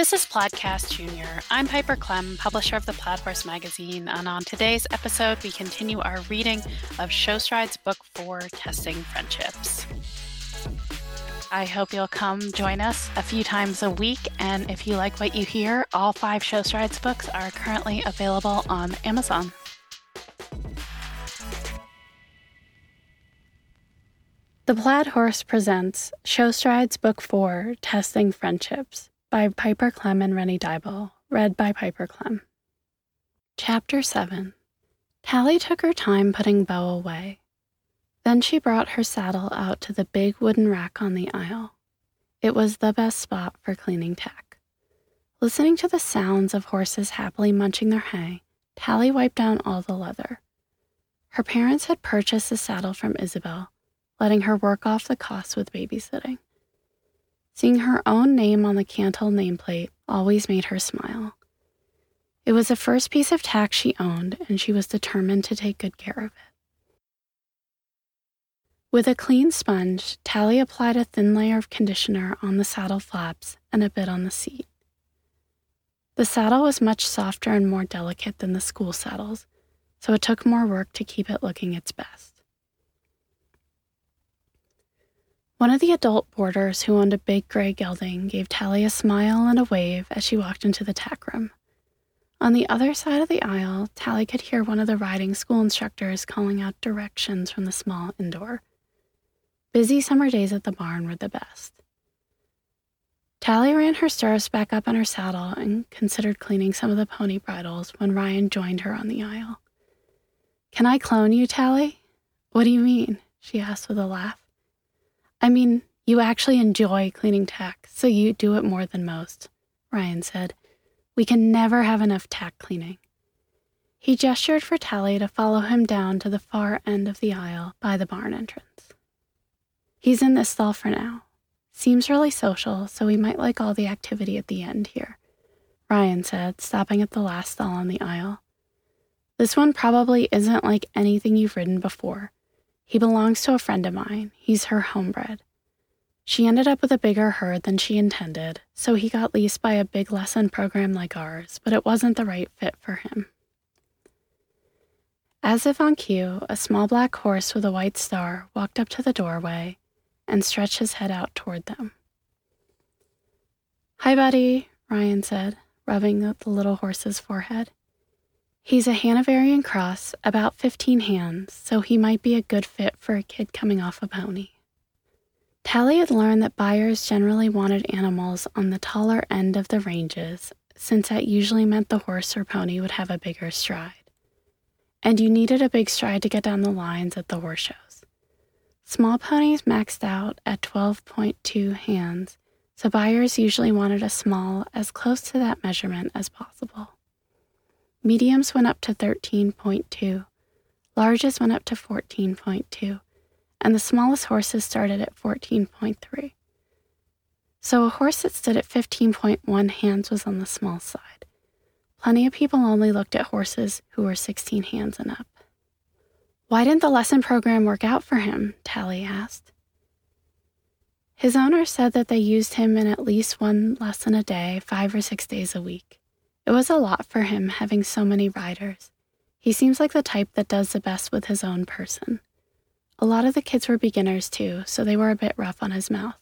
This is Podcast Junior. I'm Piper Klemm, publisher of the Plaid Horse magazine, and on today's episode, we continue our reading of Show Strides Book 4 Testing Friendships. I hope you'll come join us a few times a week, and if you like what you hear, all five Show Strides books are currently available on Amazon. The Plaid Horse presents Show Strides Book 4 Testing Friendships by Piper Klemm and Rennie Dyball, read by Piper Klemm. Chapter 7 Tally took her time putting Bo away. Then she brought her saddle out to the big wooden rack on the aisle. It was the best spot for cleaning tack. Listening to the sounds of horses happily munching their hay, Tally wiped down all the leather. Her parents had purchased the saddle from Isabel, letting her work off the costs with babysitting. Seeing her own name on the Cantle nameplate always made her smile. It was the first piece of tack she owned, and she was determined to take good care of it. With a clean sponge, Tally applied a thin layer of conditioner on the saddle flaps and a bit on the seat. The saddle was much softer and more delicate than the school saddles, so it took more work to keep it looking its best. One of the adult boarders who owned a big gray gelding gave Tally a smile and a wave as she walked into the tack room. On the other side of the aisle, Tally could hear one of the riding school instructors calling out directions from the small indoor. Busy summer days at the barn were the best. Tally ran her stirrups back up on her saddle and considered cleaning some of the pony bridles when Ryan joined her on the aisle. Can I clone you, Tally? What do you mean? she asked with a laugh. I mean, you actually enjoy cleaning tack, so you do it more than most, Ryan said. We can never have enough tack cleaning. He gestured for Tally to follow him down to the far end of the aisle by the barn entrance. He's in this stall for now. Seems really social, so we might like all the activity at the end here, Ryan said, stopping at the last stall on the aisle. This one probably isn't like anything you've ridden before, he belongs to a friend of mine. He's her homebred. She ended up with a bigger herd than she intended, so he got leased by a big lesson program like ours, but it wasn't the right fit for him. As if on cue, a small black horse with a white star walked up to the doorway and stretched his head out toward them. Hi, buddy, Ryan said, rubbing the little horse's forehead. He's a Hanoverian cross, about 15 hands, so he might be a good fit for a kid coming off a pony. Tally had learned that buyers generally wanted animals on the taller end of the ranges, since that usually meant the horse or pony would have a bigger stride. And you needed a big stride to get down the lines at the horse shows. Small ponies maxed out at 12.2 hands, so buyers usually wanted a small as close to that measurement as possible. Mediums went up to 13.2, larges went up to 14.2, and the smallest horses started at 14.3. So a horse that stood at 15.1 hands was on the small side. Plenty of people only looked at horses who were 16 hands and up. Why didn't the lesson program work out for him? Tally asked. His owner said that they used him in at least one lesson a day, five or six days a week. It was a lot for him having so many riders. He seems like the type that does the best with his own person. A lot of the kids were beginners too, so they were a bit rough on his mouth.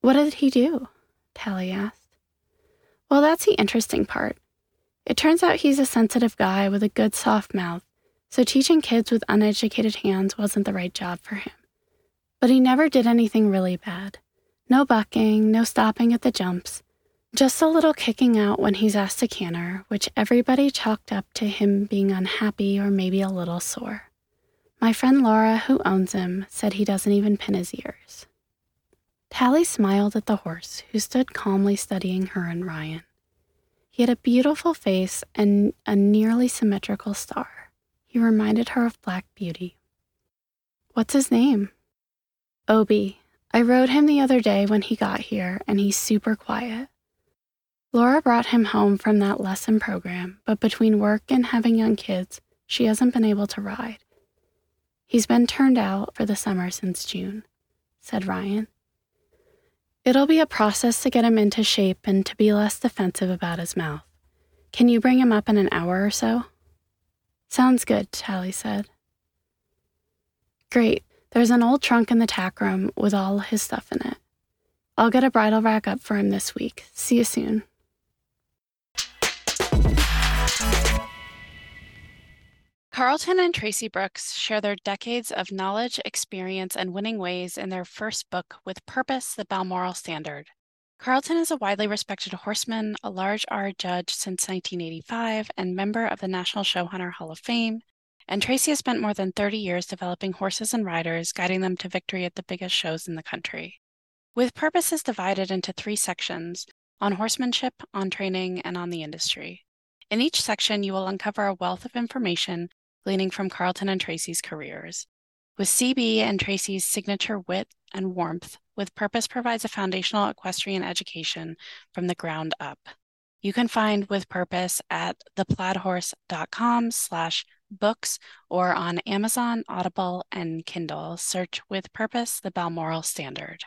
What did he do? Tally asked. Well, that's the interesting part. It turns out he's a sensitive guy with a good soft mouth, so teaching kids with uneducated hands wasn't the right job for him. But he never did anything really bad. No bucking, no stopping at the jumps, just a little kicking out when he's asked to canter, which everybody chalked up to him being unhappy or maybe a little sore. My friend Laura, who owns him, said he doesn't even pin his ears. Tally smiled at the horse, who stood calmly studying her and Ryan. He had a beautiful face and a nearly symmetrical star. He reminded her of Black Beauty. What's his name? Obi. I rode him the other day when he got here, and he's super quiet. Laura brought him home from that lesson program, but between work and having young kids, she hasn't been able to ride. He's been turned out for the summer since June, said Ryan. It'll be a process to get him into shape and to be less defensive about his mouth. Can you bring him up in an hour or so? Sounds good, Tally said. Great. There's an old trunk in the tack room with all his stuff in it. I'll get a bridle rack up for him this week. See you soon. Carlton and Tracy Brooks share their decades of knowledge, experience, and winning ways in their first book, With Purpose The Balmoral Standard. Carlton is a widely respected horseman, a large R judge since 1985, and member of the National Showhunter Hall of Fame. And Tracy has spent more than 30 years developing horses and riders, guiding them to victory at the biggest shows in the country. With Purpose is divided into three sections on horsemanship, on training, and on the industry. In each section, you will uncover a wealth of information gleaning from Carlton and Tracy's careers. With CB and Tracy's signature wit and warmth, With Purpose provides a foundational equestrian education from the ground up. You can find With Purpose at theplaidhorse.com slash books or on Amazon, Audible, and Kindle. Search With Purpose, the Balmoral Standard.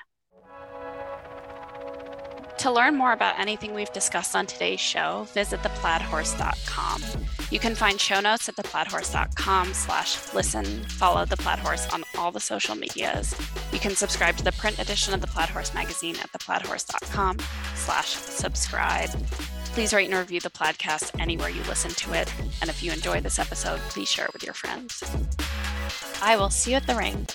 To learn more about anything we've discussed on today's show, visit theplaidhorse.com. You can find show notes at theplaidhorse.com slash listen. Follow The Plaid Horse on all the social medias. You can subscribe to the print edition of The Plaid Horse magazine at theplaidhorse.com slash subscribe. Please rate and review the podcast anywhere you listen to it. And if you enjoy this episode, please share it with your friends. I will see you at the ring.